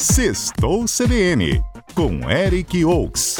Sextou CBN, com Eric Oaks.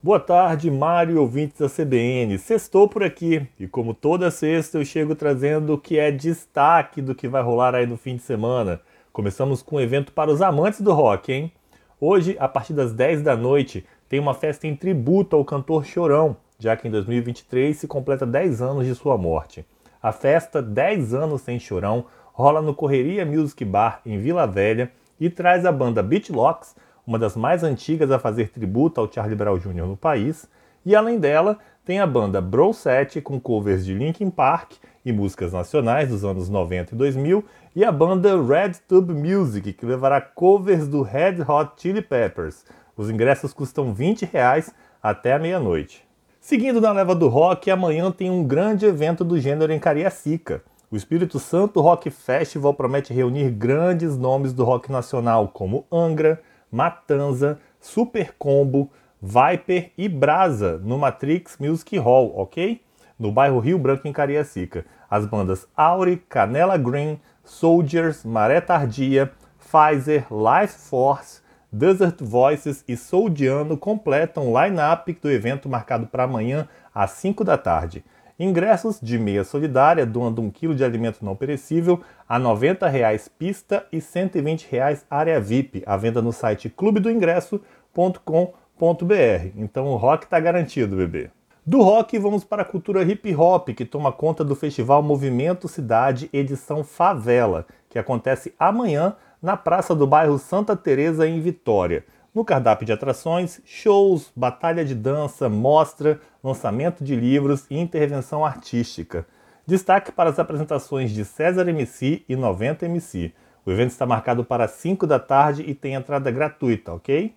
Boa tarde, Mário ouvintes da CBN. Sextou por aqui e, como toda sexta, eu chego trazendo o que é destaque do que vai rolar aí no fim de semana. Começamos com um evento para os amantes do rock, hein? Hoje, a partir das 10 da noite, tem uma festa em tributo ao cantor Chorão, já que em 2023 se completa 10 anos de sua morte. A festa 10 anos sem chorão rola no Correria Music Bar em Vila Velha e traz a banda Beatlocks, uma das mais antigas a fazer tributo ao Charlie Brown Jr. no país, e além dela tem a banda Bro 7 com covers de Linkin Park e músicas nacionais dos anos 90 e 2000 e a banda Red Tube Music que levará covers do Red Hot Chili Peppers. Os ingressos custam 20 reais até a meia-noite. Seguindo na leva do rock, amanhã tem um grande evento do gênero em Cariacica. O Espírito Santo Rock Festival promete reunir grandes nomes do rock nacional, como Angra, Matanza, Super Combo, Viper e Brasa, no Matrix Music Hall, ok? No bairro Rio Branco, em Cariacica. As bandas Auri, Canela Green, Soldiers, Maré Tardia, Pfizer, Life Force, Desert Voices e Soldiano completam o line-up do evento marcado para amanhã às 5 da tarde. Ingressos de meia solidária, doando um quilo de alimento não perecível, a 90 reais pista e 120 reais área VIP, à venda no site clubedoingresso.com.br. Então o rock está garantido, bebê. Do rock, vamos para a cultura hip hop, que toma conta do festival Movimento Cidade Edição Favela, que acontece amanhã na praça do bairro Santa Teresa em Vitória. No cardápio de atrações, shows, batalha de dança, mostra, lançamento de livros e intervenção artística. Destaque para as apresentações de César MC e 90 MC. O evento está marcado para 5 da tarde e tem entrada gratuita, ok?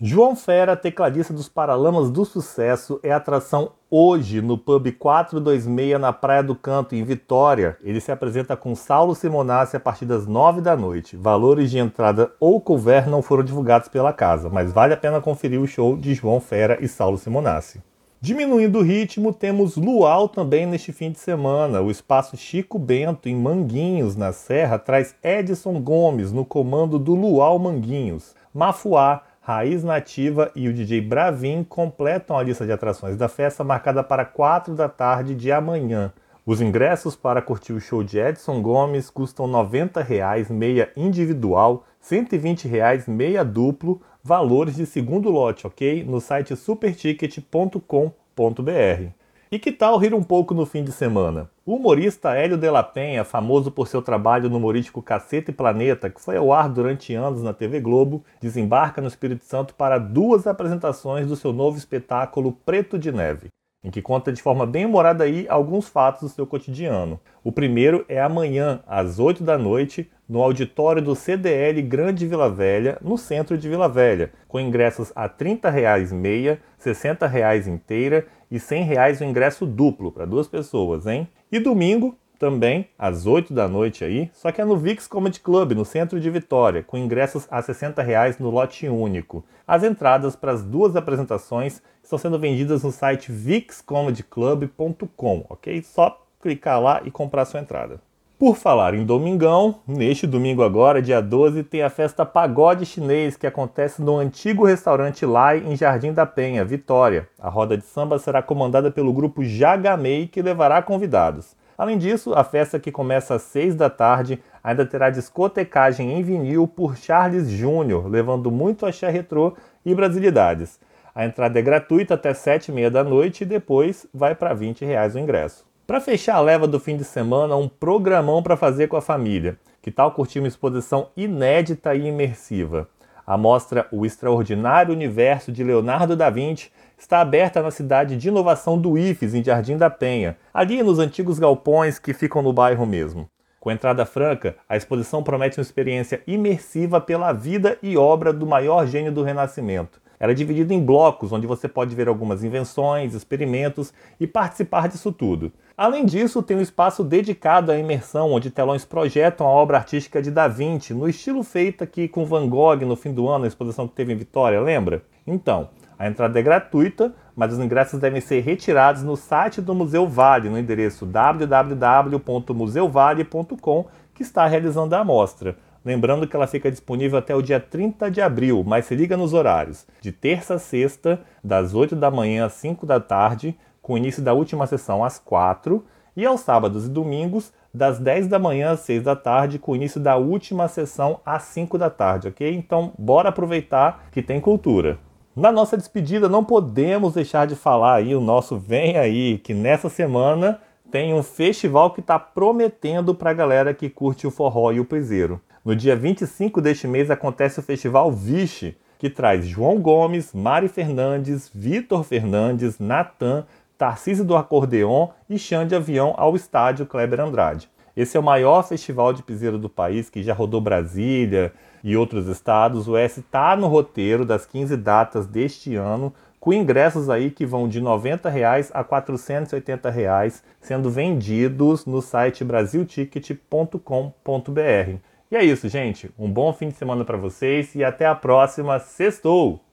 João Fera, tecladista dos Paralamas do Sucesso, é atração hoje no Pub 426 na Praia do Canto, em Vitória. Ele se apresenta com Saulo Simonassi a partir das 9 da noite. Valores de entrada ou couvert não foram divulgados pela casa, mas vale a pena conferir o show de João Fera e Saulo Simonassi. Diminuindo o ritmo, temos Luau também neste fim de semana. O espaço Chico Bento, em Manguinhos, na Serra, traz Edson Gomes no comando do Luau Manguinhos. Mafuá, Raiz Nativa e o DJ Bravin completam a lista de atrações da festa marcada para 4 da tarde de amanhã. Os ingressos para curtir o show de Edson Gomes custam 90 reais, meia individual, 120 reais, meia duplo, valores de segundo lote, ok? No site superticket.com.br. E que tal rir um pouco no fim de semana? O humorista Hélio de la Penha, famoso por seu trabalho no humorístico Caceta e Planeta, que foi ao ar durante anos na TV Globo, desembarca no Espírito Santo para duas apresentações do seu novo espetáculo Preto de Neve em que conta de forma bem humorada aí alguns fatos do seu cotidiano. O primeiro é amanhã, às 8 da noite, no auditório do CDL Grande Vila Velha, no centro de Vila Velha, com ingressos a 30 reais meia, 60 reais inteira e 100 reais o ingresso duplo para duas pessoas, hein? E domingo, também às 8 da noite aí, só que é no Vix Comedy Club, no centro de Vitória, com ingressos a 60 reais no lote único. As entradas para as duas apresentações estão sendo vendidas no site vixcomedyclub.com, ok? Só clicar lá e comprar sua entrada. Por falar em domingão, neste domingo agora, dia 12, tem a festa Pagode Chinês que acontece no antigo restaurante Lai em Jardim da Penha, Vitória. A roda de samba será comandada pelo grupo Jagamei que levará convidados. Além disso, a festa que começa às 6 da tarde ainda terá discotecagem em vinil por Charles Júnior, levando muito axé retrô e brasilidades. A entrada é gratuita até 7 e meia da noite e depois vai para 20 reais o ingresso. Para fechar a leva do fim de semana, um programão para fazer com a família. Que tal curtir uma exposição inédita e imersiva? A mostra O Extraordinário Universo de Leonardo da Vinci está aberta na cidade de inovação do IFES, em Jardim da Penha, ali nos antigos galpões que ficam no bairro mesmo. Com entrada franca, a exposição promete uma experiência imersiva pela vida e obra do maior gênio do Renascimento. Ela é dividida em blocos, onde você pode ver algumas invenções, experimentos e participar disso tudo. Além disso, tem um espaço dedicado à imersão, onde telões projetam a obra artística de Da Vinci, no estilo feito aqui com Van Gogh no fim do ano, na exposição que teve em Vitória, lembra? Então, a entrada é gratuita, mas os ingressos devem ser retirados no site do Museu Vale, no endereço www.museuvale.com, que está realizando a amostra. Lembrando que ela fica disponível até o dia 30 de abril, mas se liga nos horários. De terça a sexta, das 8 da manhã às 5 da tarde, com início da última sessão às 4, e aos sábados e domingos, das 10 da manhã às 6 da tarde, com início da última sessão às 5 da tarde, ok? Então, bora aproveitar que tem cultura. Na nossa despedida, não podemos deixar de falar aí o nosso Vem Aí, que nessa semana tem um festival que está prometendo para a galera que curte o forró e o piseiro. No dia 25 deste mês acontece o Festival Vixe, que traz João Gomes, Mari Fernandes, Vitor Fernandes, Natan, Tarcísio do Acordeon e Xande Avião ao estádio Kleber Andrade. Esse é o maior festival de piseiro do país, que já rodou Brasília e outros estados. O S está no roteiro das 15 datas deste ano, com ingressos aí que vão de 90 reais a 480 reais, sendo vendidos no site brasilticket.com.br. E é isso, gente. Um bom fim de semana para vocês e até a próxima. Sextou!